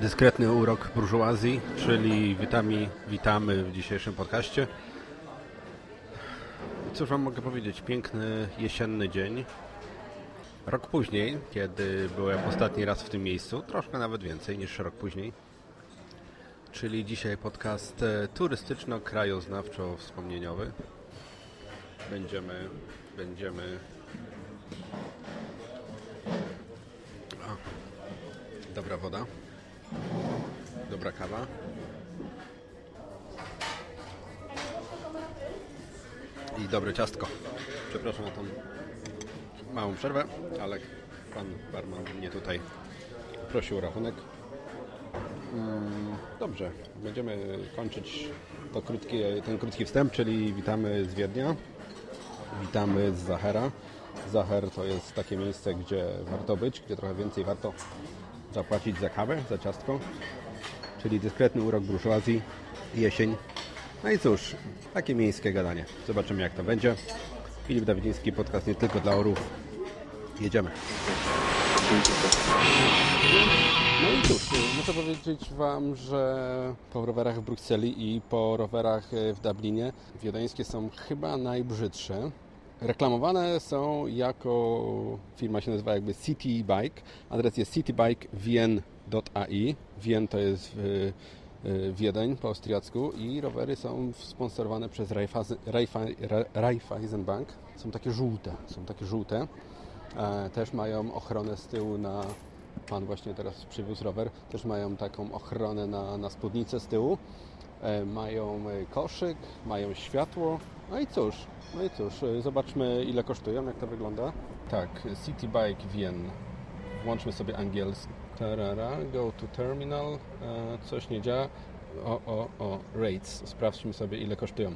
Dyskretny urok burżuazji, czyli witamy, witamy w dzisiejszym podcaście. Cóż wam mogę powiedzieć? Piękny jesienny dzień. Rok później, kiedy byłem ostatni raz w tym miejscu, troszkę nawet więcej niż rok później. Czyli dzisiaj podcast e, turystyczno-krajoznawczo-wspomnieniowy. Będziemy, będziemy dobra woda. Dobra kawa. I dobre ciastko. Przepraszam o tą małą przerwę, ale pan barman mnie tutaj prosił o rachunek. Mm, Dobrze, będziemy kończyć to ten krótki wstęp, czyli witamy z Wiednia, witamy z Zachera. Zacher to jest takie miejsce, gdzie warto być, gdzie trochę więcej warto zapłacić za kawę, za ciastko, czyli dyskretny urok burżuazji, jesień. No i cóż, takie miejskie gadanie. Zobaczymy jak to będzie. Filip Dawidziński, podcast nie tylko dla orów. Jedziemy. No i cóż, muszę powiedzieć Wam, że po rowerach w Brukseli i po rowerach w Dublinie wiedeńskie są chyba najbrzydsze. Reklamowane są jako, firma się nazywa jakby City Bike. Adres jest citybikewien.ai. Wien to jest w, w Wiedeń po austriacku i rowery są sponsorowane przez Raiffeisen, Raiffeisen Bank. Są takie żółte, są takie żółte. E, Też mają ochronę z tyłu na, pan właśnie teraz przywiózł rower, też mają taką ochronę na, na spódnicę z tyłu. E, Mają e, koszyk, mają światło. No i cóż, no i cóż, zobaczmy ile kosztują, jak to wygląda. Tak, City Bike Wien. Włączmy sobie angielski. Tarara, go to terminal. E, Coś nie działa. O, o, o, rates. Sprawdźmy sobie, ile kosztują.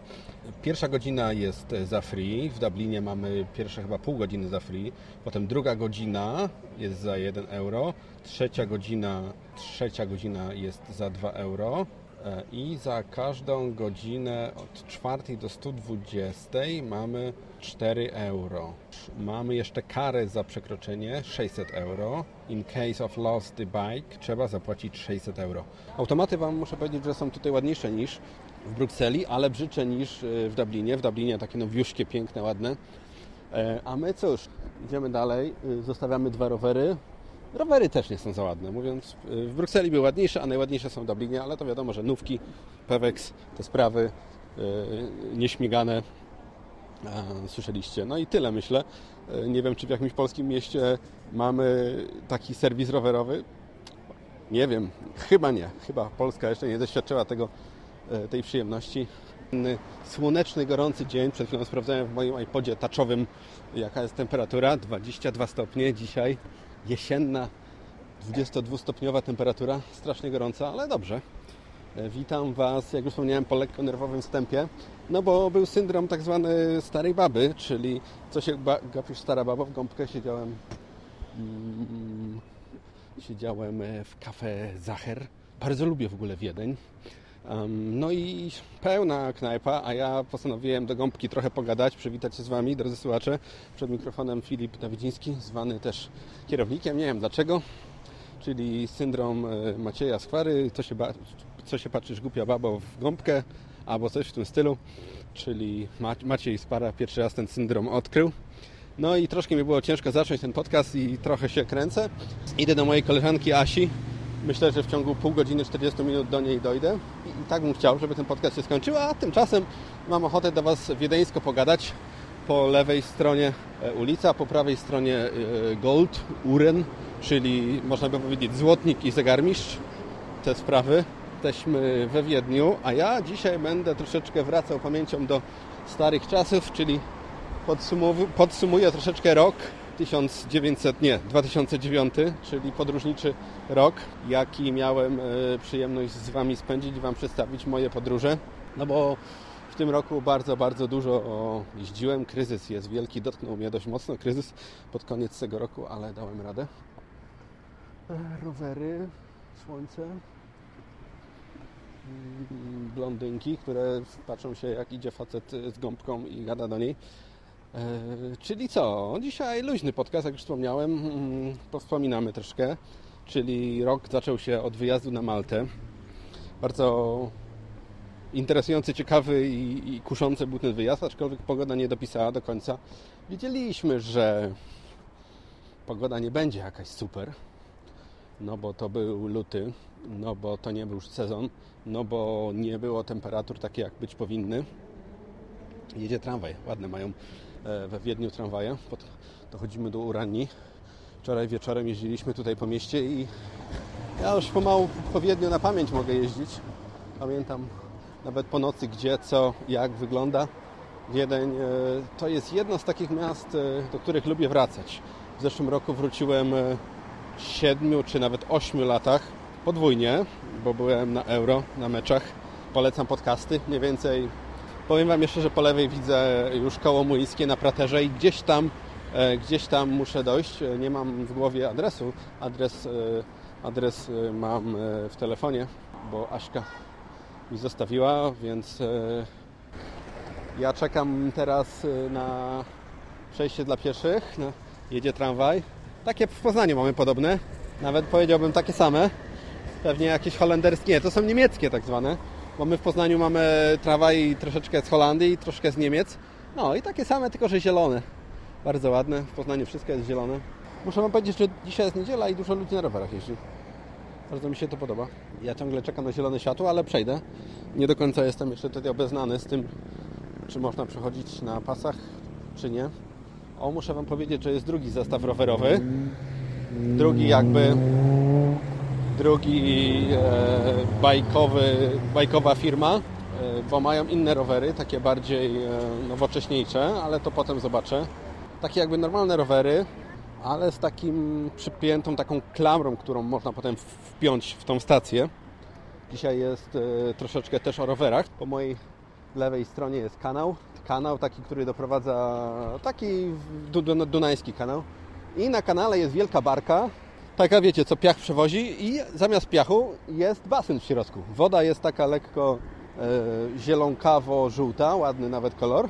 Pierwsza godzina jest e, za free. W Dublinie mamy pierwsze chyba pół godziny za free. Potem druga godzina jest za 1 euro. Trzecia godzina, trzecia godzina jest za 2 euro. E, I za każdą godzinę od 4 do 120 mamy 4 euro. Mamy jeszcze karę za przekroczenie 600 euro. In case of lost the bike trzeba zapłacić 600 euro. Automaty Wam muszę powiedzieć, że są tutaj ładniejsze niż w Brukseli, ale brzydsze niż e, w Dublinie. W Dublinie takie nowiuszkie, piękne, ładne. E, A my cóż, idziemy dalej. Zostawiamy dwa rowery. Rowery też nie są za ładne. Mówiąc, e, w Brukseli były ładniejsze, a najładniejsze są w Dublinie, ale to wiadomo, że nówki, Pewex, te sprawy e, nieśmigane. Słyszeliście. No i tyle myślę. E, Nie wiem, czy w jakimś polskim mieście mamy taki serwis rowerowy. Nie wiem, chyba nie. Chyba Polska jeszcze nie doświadczyła tego, tej przyjemności. Słoneczny, gorący dzień. Przed chwilą sprawdzałem w moim iPodzie touchowym, jaka jest temperatura. 22 stopnie dzisiaj. Jesienna, 22-stopniowa temperatura. Strasznie gorąca, ale dobrze. E, Witam Was, jak już wspomniałem, po lekko nerwowym wstępie. No bo był syndrom tak zwany starej baby, czyli co się gapisz stara baba, w gąbkę siedziałem mm, siedziałem e, w kafe Zacher. Bardzo lubię w ogóle Wiedeń. No i pełna knajpa, a ja postanowiłem do gąbki trochę pogadać, przywitać się z Wami, drodzy słuchacze. Przed mikrofonem Filip Dawidziński, zwany też kierownikiem, nie wiem dlaczego, czyli syndrom e, Macieja Skwary, co się, co się patrzysz głupia babo w gąbkę, albo coś w tym stylu, czyli Ma- Maciej Spara pierwszy raz ten syndrom odkrył. No i troszkę mi było ciężko zacząć ten podcast i trochę się kręcę. Idę do mojej koleżanki Asi. Myślę, że w ciągu pół godziny, 40 minut do niej dojdę. I, tak bym chciał, żeby ten podcast się skończył, a tymczasem mam ochotę do Was wiedeńsko pogadać. Po lewej stronie e, ulica, po prawej stronie e, Gold, Uren, czyli można by powiedzieć złotnik i zegarmistrz. Te sprawy. Jesteśmy we Wiedniu, a ja dzisiaj będę troszeczkę wracał pamięcią do starych czasów, czyli podsumuję troszeczkę rok 1900, nie, 2009, czyli podróżniczy rok, jaki miałem e, przyjemność z Wami spędzić i Wam przedstawić moje podróże. No bo w tym roku bardzo, bardzo dużo jeździłem. Kryzys jest wielki, dotknął mnie dość mocno. Kryzys pod koniec tego roku, ale dałem radę. Rowery, słońce, mm, blondynki, które patrzą się jak idzie facet z gąbką i gada do niej. E, czyli co? Dzisiaj luźny podcast, jak już wspomniałem. Mm, Powspominamy troszkę. czyli rok zaczął się od wyjazdu na Maltę. Bardzo interesujący, ciekawy i, i kuszący był ten wyjazd, aczkolwiek pogoda nie dopisała do końca. Wiedzieliśmy, że pogoda nie będzie jakaś super, no bo to był luty, no bo to nie był już sezon, no bo nie było temperatur takie, jak być powinny. Jedzie tramwaj, ładne mają we Wiedniu tramwaje. Dochodzimy do Uranii. Wczoraj wieczorem jeździliśmy tutaj po mieście i ja już pomału po Wiedniu na pamięć mogę jeździć. Pamiętam nawet po nocy, gdzie, co, jak wygląda. Wiedeń e, to jest jedno z takich miast, e, do których lubię wracać. W zeszłym roku wróciłem siedmiu czy nawet ośmiu latach podwójnie, bo byłem na euro, na meczach. Polecam podcasty, mniej więcej. Powiem Wam jeszcze, że po lewej widzę już koło Młyńskie na Praterze i gdzieś tam, e, gdzieś tam muszę dojść. Nie mam w głowie adresu. Adres, adres mam w telefonie, bo Aśka mi zostawiła, więc ja czekam teraz na przejście dla pieszych. Jedzie tramwaj. Takie w Poznaniu mamy podobne. Nawet powiedziałbym takie same. Pewnie jakieś holenderskie. Nie, to są niemieckie tak zwane. Bo my w Poznaniu mamy tramwaj troszeczkę z Holandii i troszkę z Niemiec. No i takie same, tylko że zielone. Bardzo ładne. W Poznaniu wszystko jest zielone. Muszę Wam powiedzieć, że dzisiaj jest niedziela i dużo ludzi na rowerach jeździ. Bardzo mi się to podoba. Ja ciągle czekam na zielone światło, ale przejdę. Nie do końca jestem jeszcze tutaj obeznany z tym, czy można przechodzić na pasach, czy nie. O, muszę Wam powiedzieć, że jest drugi zestaw rowerowy. Drugi jakby drugi e, bajkowy, bajkowa firma, e, bo mają inne rowery, takie bardziej e, nowocześniejsze, ale to potem zobaczę. Takie jakby normalne rowery, ale z takim przypiętą taką klamrą, którą można potem wpiąć w tą stację. Dzisiaj jest troszeczkę też o rowerach. Po mojej lewej stronie jest kanał. Kanał taki, który doprowadza, taki dunajski kanał. I na kanale jest wielka barka, taka wiecie, co piach przewozi i zamiast piachu jest basen w środku. Woda jest taka lekko e, zielonkawo-żółta, ładny nawet kolor.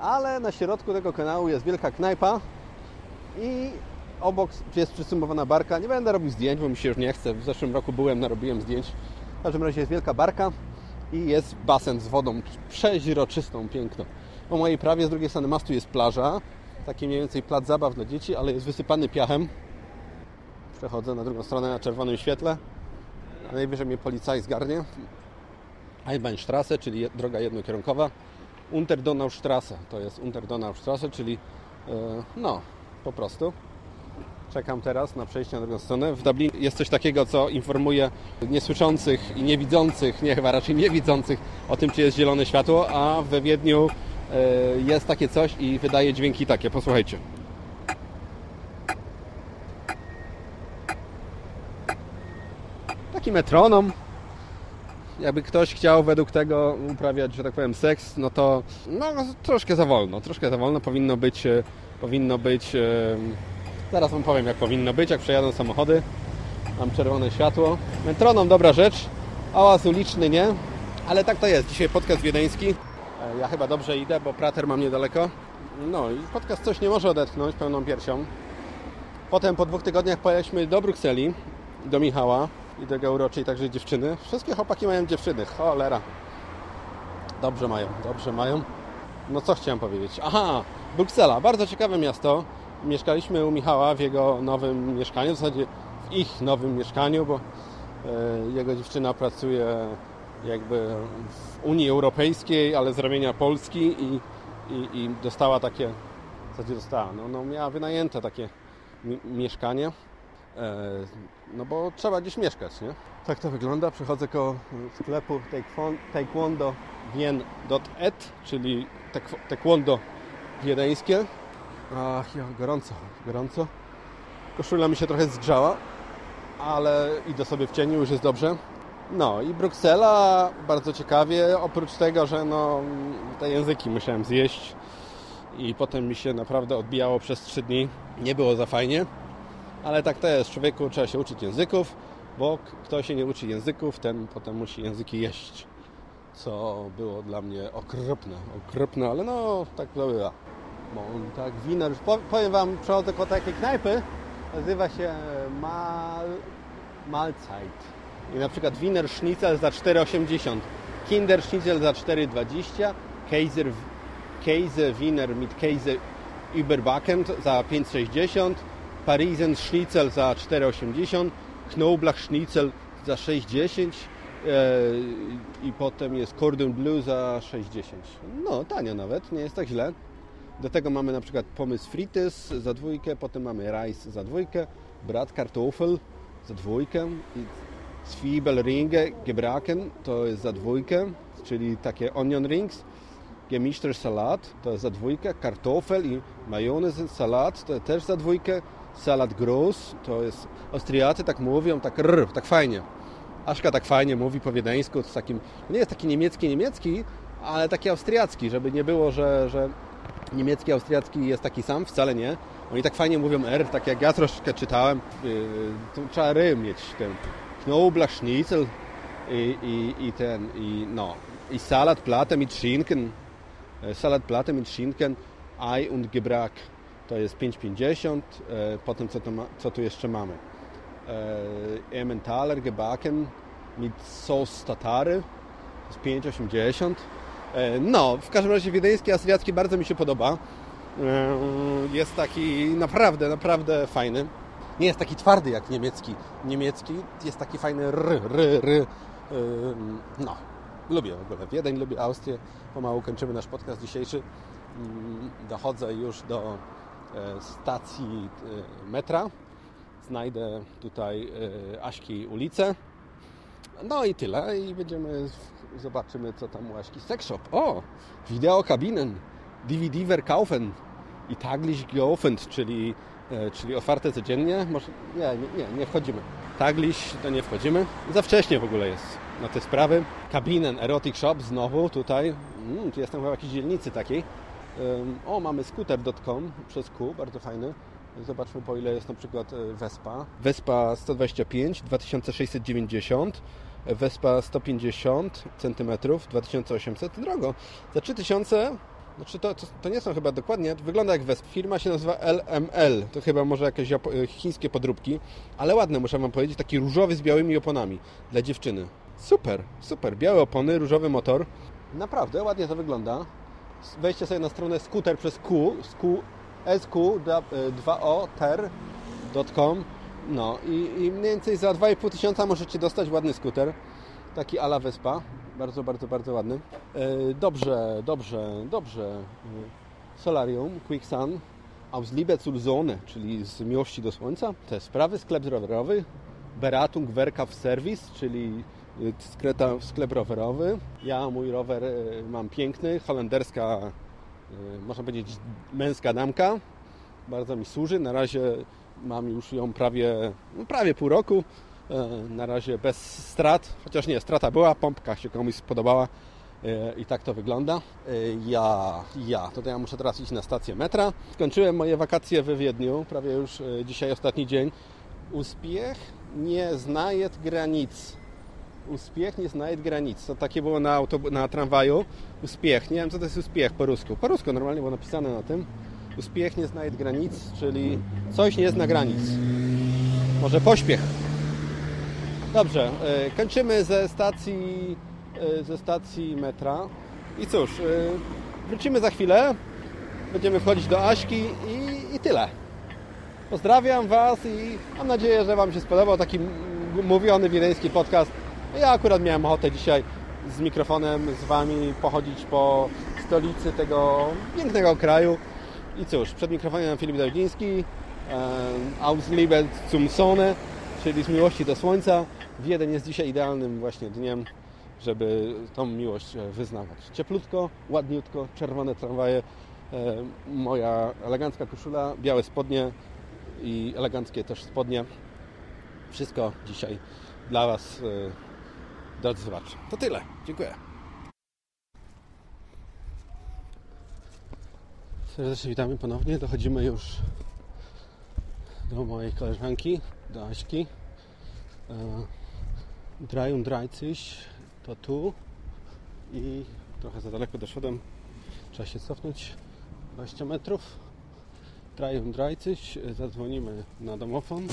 Ale na środku tego kanału jest wielka knajpa i obok jest przysumowana barka. Nie będę robił zdjęć, bo mi się już nie chce. W zeszłym roku byłem, narobiłem zdjęć. W każdym razie jest wielka barka i jest basen z wodą przeźroczystą, piękną. Po mojej prawie z drugiej strony mastu jest plaża, taki mniej więcej plac zabaw dla dzieci, ale jest wysypany piachem. Przechodzę na drugą stronę na czerwonym świetle. Najwyżej mnie policaj zgarnie. Einbahnstraße, czyli droga jednokierunkowa. Unterdonaustrasse, to jest Unterdonaustrasse, czyli yy, no, po prostu. Czekam teraz na przejście na drugą stronę. W Dublinie jest coś takiego, co informuje niesłyszących i niewidzących, nie chyba raczej niewidzących o tym, czy jest zielone światło, a we Wiedniu e, jest takie coś i wydaje dźwięki takie. Posłuchajcie. Taki metronom. Jakby ktoś chciał według tego uprawiać, że tak powiem, seks, no to no, troszkę za wolno. Troszkę za wolno powinno być, e, powinno być Zaraz Wam powiem, jak powinno być, jak przejadą samochody. Mam czerwone światło. Metronom dobra rzecz, hałas uliczny nie, ale tak to jest. Dzisiaj podcast wiedeński. E, ja chyba dobrze idę, bo prater mam niedaleko. No i podcast coś nie może odetchnąć pełną piersią. Potem po dwóch tygodniach pojechaliśmy do Brukseli, do Michała i do Gauroczy i także dziewczyny. Wszystkie chłopaki mają dziewczyny, cholera. Dobrze mają, dobrze mają. No co chciałem powiedzieć? Aha, Bruksela, bardzo ciekawe miasto mieszkaliśmy u Michała w jego nowym mieszkaniu, w zasadzie w ich nowym mieszkaniu, bo e, jego dziewczyna pracuje jakby w Unii Europejskiej, ale z ramienia Polski i, i, i dostała takie, w zasadzie dostała, no, no miała wynajęte takie mieszkanie, e, no bo trzeba gdzieś mieszkać, nie? Tak to wygląda. Przechodzę koło sklepu taekwondo wien.et, czyli taekwondo wiedeńskie. Ach, ja, gorąco, gorąco. Koszula mi się trochę zgrzała, ale idę sobie w cieniu, już jest dobrze. No i Bruksela, bardzo ciekawie, oprócz tego, że no, te języki musiałem zjeść i potem mi się naprawdę odbijało przez trzy dni. Nie było za fajnie, ale tak to jest, człowieku trzeba się uczyć języków, bo kto się nie uczy języków, ten potem musi języki jeść. Co było dla mnie okropne, okropne, ale no tak to bywa. Montag Wiener. Powiem Wam, przechodzę koło takiej knajpy nazywa się Mal, Malzeit. I na przykład Wiener Schnitzel za 4,80, Kinder Schnitzel za 4,20, Kaiser, Kaiser Wiener mit Kaiser Überbacken za 5,60, Parisen Schnitzel za 4,80, Knoblauch Schnitzel za 6,10 i potem jest Cordon Bleu za 6,10. No, tanio nawet, nie jest tak źle. Do tego mamy na przykład pomysł frites za dwójkę, potem mamy rice za dwójkę, brat kartofel za dwójkę i Zwiebelringe gebraken to jest za dwójkę, czyli takie onion rings. Gemischter salat to jest za dwójkę, kartofel i majonez salat to też za dwójkę, salat gross to jest, Austriacy tak mówią, tak rr, tak fajnie. Aszka tak fajnie mówi po wiedeńsku, z takim, nie jest taki niemiecki, niemiecki, ale taki austriacki, żeby nie było, że, że niemiecki, austriacki jest taki sam, wcale nie. Oni tak fajnie mówią R, tak jak ja troszkę czytałem, yy, to trzeba R mieć ten Knoblauch Schnitzel i, i, i ten, i no, i Salatplatte mit Schinken, Salatplatte mit Schinken, Ei und Gebrak, to jest 5,50, potem co, ma, co tu jeszcze mamy? Emmentaler gebacken mit Sauce Tatary, to jest 5,80. No, w każdym razie wiedeński, austriacki bardzo mi się podoba. Jest taki naprawdę, naprawdę fajny. Nie jest taki twardy jak niemiecki. Niemiecki jest taki fajny r, r, r. No, lubię w ogóle Wiedeń, lubię Austrię. Pomału kończymy nasz podcast dzisiejszy. Dochodzę już do stacji metra. Znajdę tutaj Aśki ulicę. No i tyle. I będziemy, zobaczymy co tam u Aśki. Sex shop. O! Wideokabinen. DVD verkaufen. I taglich geoffent, czyli, czyli otwarte codziennie. Może, nie, nie, nie, wchodzimy. Tagliś to nie wchodzimy. Za wcześnie w ogóle jest na te sprawy. Kabinen, erotic shop znowu tutaj. Mm, tu jestem w jakiejś dzielnicy takiej. O, mamy scooter.com przez Q, bardzo fajny. Zobaczmy po ile jest na przykład Vespa. Vespa 125, 2690. Vespa 150 cm, 2800. Drogo. Za 3000 znaczy to, to, to, nie są chyba dokładnie, wygląda jak Vespa. Firma się nazywa LML, to chyba może jakieś chińskie podróbki, ale ładne muszę Wam powiedzieć, taki różowy z białymi oponami dla dziewczyny. Super, super, białe opony, różowy motor. Naprawdę ładnie to wygląda. Wejdźcie sobie na stronę scooter przez Q, sq2o.ter.com no i, i mniej więcej za 2,5 tysiąca możecie dostać ładny skuter, taki ala Vespa. Bardzo, bardzo, bardzo ładny. Dobrze, dobrze, dobrze. Solarium, Quick Sun, aus Liebe zur Sonne, czyli z miłości do słońca. Te sprawy, sklep rowerowy, Beratung Werkauf Service, czyli skreta, sklep rowerowy. Ja mój rower mam piękny, holenderska, można powiedzieć męska damka. Bardzo mi służy. Na razie mam już ją prawie, no prawie pół roku. Na razie bez strat, chociaż nie, strata była, pompka się komuś spodobała i tak to wygląda. Ja, ja, tutaj ja muszę teraz iść na stację metra. Skończyłem moje wakacje we Wiedniu, prawie już dzisiaj ostatni dzień. Uspiech nie znaje granic. Uspiech nie znaje granic. To takie było na, na tramwaju. Uspiech. Nie wiem, co to jest uspiech po rusku. Po rusku normalnie było napisane na tym. Uspiech nie znaje granic, czyli coś nie zna granic. Może pośpiech. Dobrze, kończymy ze stacji, ze stacji metra. I cóż, wrócimy za chwilę. Będziemy wchodzić do Aśki i, i tyle. Pozdrawiam Was i mam nadzieję, że Wam się spodobał taki mówiony wiedeński podcast. Ja akurat miałem ochotę dzisiaj z mikrofonem z Wami pochodzić po stolicy tego pięknego kraju. I cóż, przed mikrofonem Filip Dawidziński, aus Liebe zum Sonne, czyli z miłości do słońca. Wiedeń jest dzisiaj idealnym właśnie dniem, żeby tą miłość wyznawać. Cieplutko, ładniutko, czerwone tramwaje, moja elegancka koszula, białe spodnie i eleganckie też spodnie. Wszystko dzisiaj dla Was, drodzy słuchacze. To tyle. Dziękuję. Serdecznie witamy ponownie. Dochodzimy już do mojej koleżanki, do Aśki. Drajun Drajcyś to tu i trochę za daleko doszedłem. Trzeba się cofnąć 20 metrów. 33, zadzwonimy na domofon.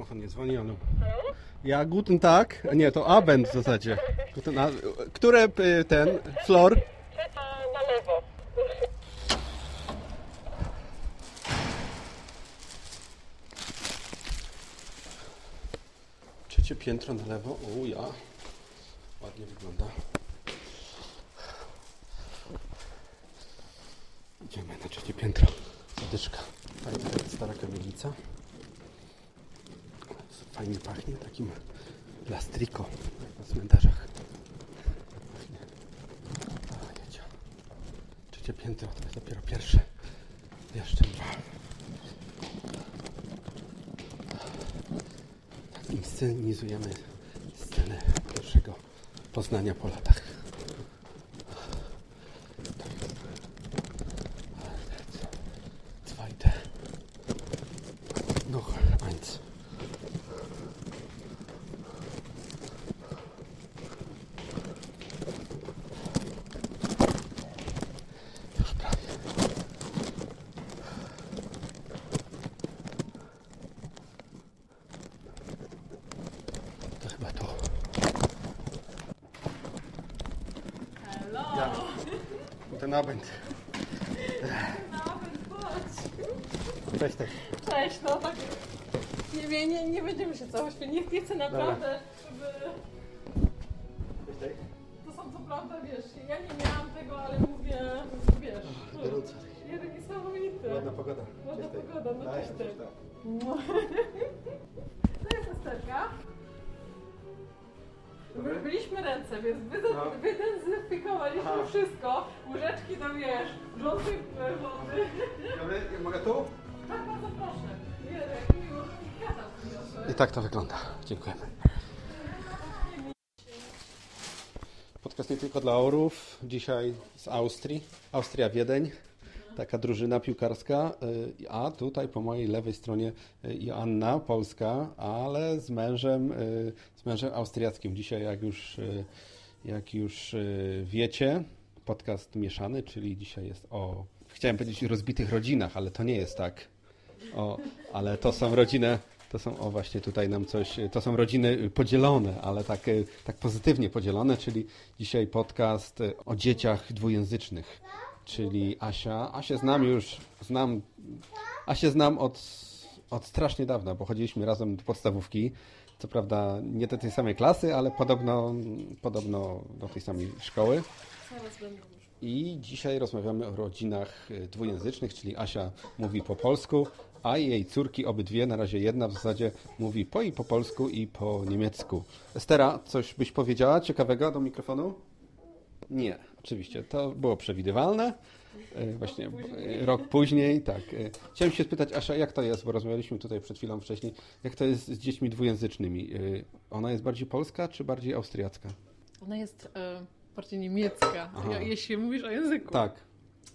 Domofon nie dzwoni, ale... Ja, guten Tag. Nie, to Abend w zasadzie. Guten, a, które y, ten, Flor? na lewo. Trzecie piętro na lewo. O ja. Ładnie wygląda. Idziemy na trzecie piętro. Zadyszka. Fajna stara kamienica. Fajnie pachnie takim plastriko na cmentarzach. Pachnie. O, jedzie. Trzecie piętro to jest dopiero pierwsze. Jeszcze dwa. Tak inscenizujemy scenę pierwszego poznania po latach. Zweite. Noch eins. Już prawie. To chyba to. Hello! Ja. Ten chodź. Cześć, cześć. Cześć, no tak. Nie, nie, nie, nie będziemy się całość. Nie, nie chcę naprawdę, żeby... To są co prawda, wiesz, ja nie miałam tego, ale mówię, wiesz, Gorąco. jeden jest niesamowity. Ładna pogoda. Ładna Cześć, cześć. pogoda, no cześć, cześć, tak. No. To jest Esterka. By- Byliśmy ręce, więc No. wyde- wydezynfekowaliśmy Aha. wszystko. Łyżeczki tam wiesz, rządy wody. Dobry, mogę tu? Tak, bardzo proszę. I tak to wygląda. Dziękujemy. Podcast nie tylko dla orów. Dzisiaj z Austrii. Austria Wiedeń. Taka drużyna piłkarska. Y, A tutaj po mojej lewej stronie y, Joanna, Polska, ale z mężem, y, z mężem austriackim. Dzisiaj jak już, jak już wiecie, podcast mieszany, czyli dzisiaj jest o, chciałem powiedzieć rozbitych rodzinach, ale to nie jest tak. O, ale to są rodziny, to są, o właśnie tutaj nam coś, to są rodziny podzielone, ale tak, tak pozytywnie podzielone, czyli dzisiaj podcast o dzieciach dwujęzycznych, czyli Asia, Asię znam już, znam, Asię znam od, od strasznie dawna, bo chodziliśmy razem do podstawówki, co prawda nie do tej samej klasy, ale podobno, podobno do tej samej szkoły. I dzisiaj rozmawiamy o rodzinach e, dwujęzycznych, czyli Asia mówi po polsku, a jej córki, obydwie, na razie jedna w zasadzie, mówi po i po polsku i po niemiecku. Estera, coś byś powiedziała ciekawego do mikrofonu? Nie, oczywiście, to było przewidywalne. E, Właśnie e, rok później, tak. E, Chciałem się spytać, Asia, jak to jest, bo rozmawialiśmy tutaj przed chwilą wcześniej, jak to jest z dziećmi dwujęzycznymi? E, Ona jest bardziej polska, czy bardziej austriacka? Ona jest e, bardziej niemiecka, Aha. jeśli mówisz o języku. Tak.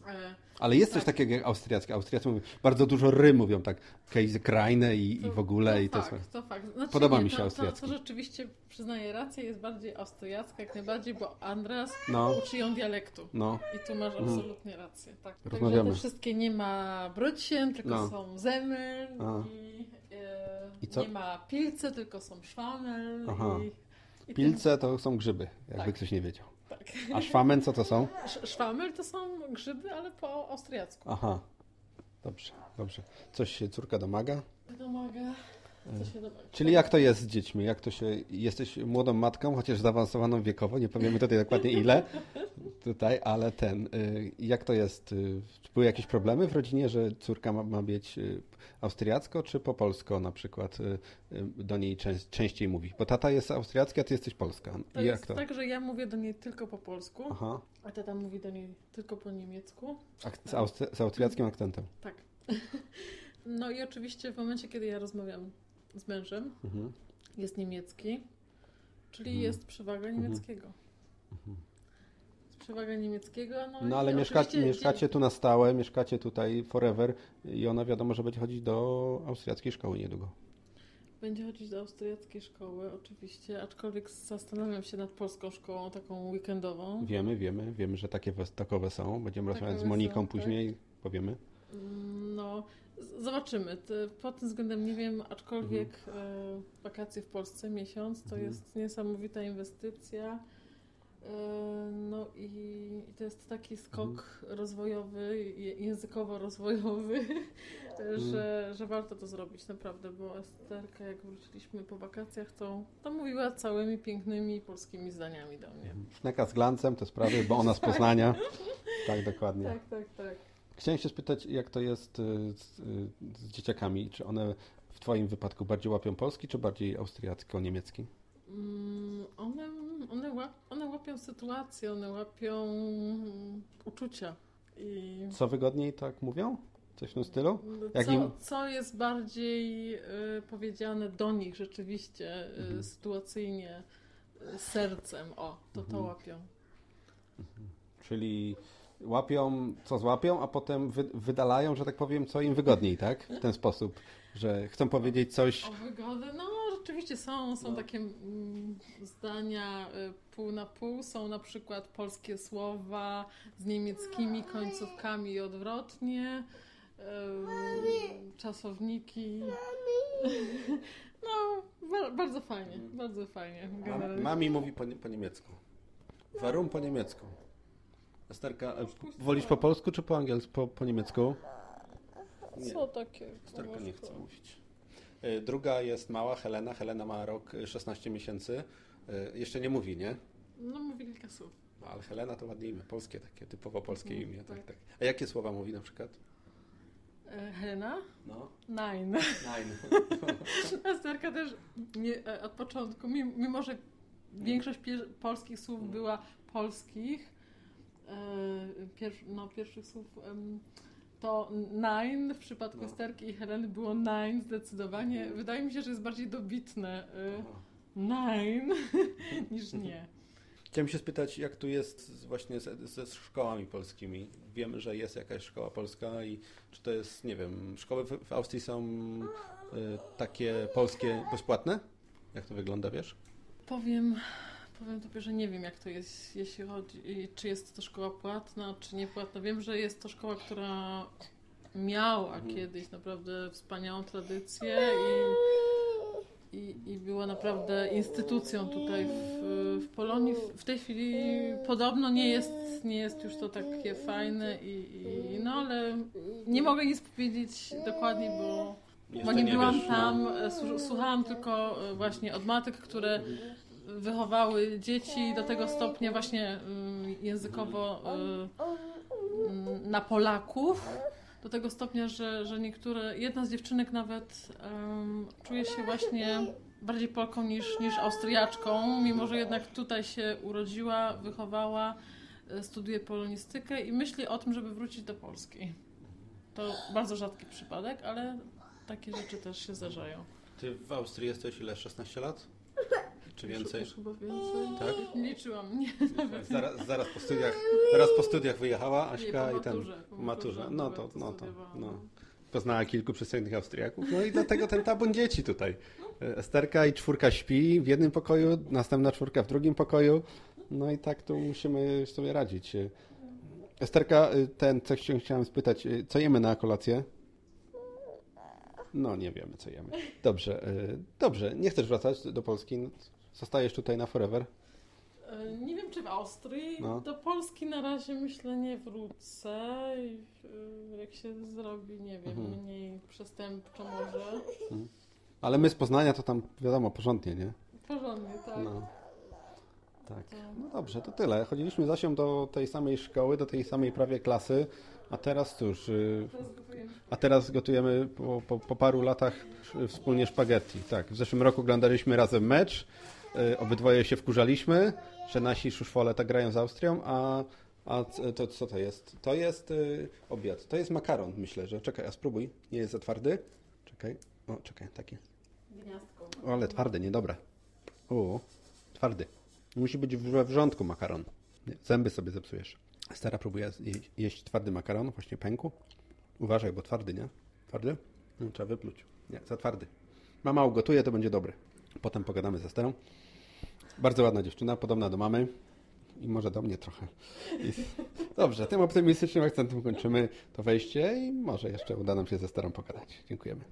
E, Ale jest coś Tak. takiego jak austriackie. Austriacy mówią, bardzo dużo ry mówią, tak, Käsekraine i, i w ogóle. i to fakt, to fakt. Znaczy, Podoba nie, mi się to, to, austriacki. to rzeczywiście przyznaję rację, jest bardziej austriacka jak najbardziej, bo Andras No, uczy ją dialektu. no, I tu masz Mhm. absolutnie rację. Tak. Także Rozmawiamy. te wszystkie nie ma brötchen, tylko No. są zemel i, e, nie ma pilce, tylko są szwamel i, i pilce to są grzyby, jakby Tak. ktoś nie wiedział. Tak. A szwamen co to są? Sz- Szwamel to są grzyby, ale po austriacku. Aha, dobrze, dobrze. Coś się córka domaga? Domaga. Co się domaga? Czyli jak to jest z dziećmi? Jak to się, jesteś młodą matką, chociaż zaawansowaną wiekowo, nie powiemy tutaj dokładnie ile tutaj, ale ten, y, jak to jest? Czy były jakieś problemy w rodzinie, że córka ma, ma być y, austriacko, czy po polsko na przykład y, y, do niej czę, częściej mówi? Bo tata jest austriacki, a ty jesteś polska. To I jest to? tak, że ja mówię do niej tylko po polsku, Aha, a tata mówi do niej tylko po niemiecku. Ak- z, austri- z austriackim akcentem. Tak. No i oczywiście w momencie, kiedy ja rozmawiam z mężem, Mhm. jest niemiecki, czyli Mhm. jest przewaga niemieckiego. Jest przewaga niemieckiego, no, No ale mieszkacie, oczywiście mieszkacie tu na stałe, mieszkacie tutaj forever i ona wiadomo, że będzie chodzić do austriackiej szkoły niedługo. Będzie chodzić do austriackiej szkoły, oczywiście, aczkolwiek zastanawiam się nad polską szkołą, taką weekendową. Wiemy, wiemy, wiemy, że takie takowe są. Będziemy rozmawiać z Takowe Moniką są, tak. później. powiemy? No, z- zobaczymy. Pod tym względem nie wiem, aczkolwiek e, wakacje w Polsce, miesiąc, to Mhm. jest niesamowita inwestycja. E, no i, i to jest taki skok rozwojowy, je- językowo-rozwojowy, że, że warto to zrobić naprawdę, bo Esterka, jak wróciliśmy po wakacjach, to, to mówiła całymi pięknymi polskimi zdaniami do mnie. Szneka z glancem, te sprawy, bo ona z Poznania. Tak, dokładnie. Tak, tak, tak. Chciałem się spytać, jak to jest y, z, y, z dzieciakami? Czy one w Twoim wypadku bardziej łapią polski, czy bardziej austriacko-niemiecki? Mm, One, one, łap, one łapią sytuację, one łapią mm, uczucia. I Co wygodniej tak mówią? Coś w tym stylu? Jak co, im- co jest bardziej y, powiedziane do nich rzeczywiście, y, Mhm. sytuacyjnie, y, sercem, o, to to Mhm. łapią. Czyli łapią, co złapią, a potem wy, wydalają, że tak powiem, co im wygodniej, tak? W ten sposób, że chcą powiedzieć coś. O wygodę, no rzeczywiście są, są No. takie mm, zdania y, pół na pół, są na przykład polskie słowa z niemieckimi końcówkami i odwrotnie, y, czasowniki. No, ba- bardzo fajnie, bardzo fajnie. generalnie. Mami mówi po, nie- po niemiecku. Warum po niemiecku? Esterka, e, wolisz po polsku czy po angielsku? Po, po niemiecku? Nie. Co takie? Esterka nie chce mówić. E, Druga jest mała, Helena. Helena ma rok e, 16 miesięcy. E, Jeszcze nie mówi, nie? No mówi kilka słów. No, Ale Helena to ładne imię, polskie takie, typowo polskie Mhm, imię. Tak, tak. tak. A jakie słowa mówi na przykład? E, Helena? No, Nein. nine. Esterka też nie, e, od początku, mimo, że większość polskich słów była polskich, e, pier, no, pierwszych słów, to nein w przypadku No. Esterki i Heleny było nein zdecydowanie. Wydaje mi się, że jest bardziej dobitne e, nein niż nie. Chciałem się spytać, jak tu jest właśnie ze, ze szkołami polskimi. Wiemy, że jest jakaś szkoła polska i czy to jest, nie wiem, szkoły w, w Austrii są y, takie polskie bezpłatne? Jak to wygląda, wiesz? Powiem, powiem tobie, że nie wiem jak to jest, jeśli chodzi, czy jest to szkoła płatna, czy niepłatna. Wiem, że jest to szkoła, która miała Mhm. kiedyś naprawdę wspaniałą tradycję i, i, i była naprawdę instytucją tutaj w, w Polonii. W, w tej chwili podobno nie jest, nie jest już to takie fajne i, i no ale nie mogę nic powiedzieć dokładnie, bo Jeszcze bo nie, byłam wiesz, no. tam, e, słu- słuchałam tylko e, właśnie od matek, które wychowały dzieci do tego stopnia właśnie mm, językowo y, na Polaków. Do tego stopnia, że, że niektóre, jedna z dziewczynek nawet em, czuje się właśnie bardziej Polką niż, niż Austriaczką, mimo że jednak tutaj się urodziła, wychowała, studiuje polonistykę i myśli o tym, żeby wrócić do Polski. To bardzo rzadki przypadek, ale takie rzeczy też się zdarzają. Ty w Austrii jesteś ile? 16 lat? Czy więcej? Już, już chyba więcej. Tak? Nie liczyłam, nie. Zaraz, zaraz, po studiach, zaraz po studiach wyjechała Nie, Aśka po i ten. maturze, po maturze. maturze No to, no to, no. no. Poznała kilku przystojnych Austriaków, no i dlatego ten tabun dzieci tutaj. Esterka i czwórka śpi w jednym pokoju, następna czwórka w drugim pokoju, no i tak tu musimy sobie radzić. Esterka, ten, coś się chciałem spytać, co jemy na kolację? No, nie wiemy, co jemy. Dobrze, dobrze, nie chcesz wracać do Polski, no, zostajesz tutaj na forever? E, Nie wiem, czy w Austrii. No. Do Polski na razie myślę nie wrócę. E, Jak się zrobi, nie wiem, Mhm. mniej przestępczo może. Ale my z Poznania to tam, wiadomo, porządnie, nie? Porządnie, tak. No. Tak. To- No dobrze, to tyle. Chodziliśmy z Asią do tej samej szkoły, do tej samej prawie klasy, a teraz cóż, y, a teraz gotujemy po, po, po paru latach wspólnie spaghetti. Tak, w zeszłym roku oglądaliśmy razem mecz, obydwoje się wkurzaliśmy, że nasi szuszwole tak grają z Austrią, a, a to co to jest? To jest y, obiad, to jest makaron, myślę, że czekaj, a spróbuj, nie jest za twardy? Czekaj, o czekaj, taki. Gniazdko. O, ale twardy, niedobre. O, twardy. Musi być we wrzątku makaron. Zęby sobie zepsujesz. Stara próbuje jeść, jeść twardy makaron, właśnie pęku. Uważaj, bo twardy, nie? Twardy? No, trzeba wypluć. Nie, za twardy. Mama ugotuje, to będzie dobry. Potem pogadamy ze Sterą. Bardzo ładna dziewczyna, podobna do mamy. i może do mnie trochę. Dobrze, tym optymistycznym akcentem kończymy to wejście i może jeszcze uda nam się ze starą pogadać. Dziękujemy.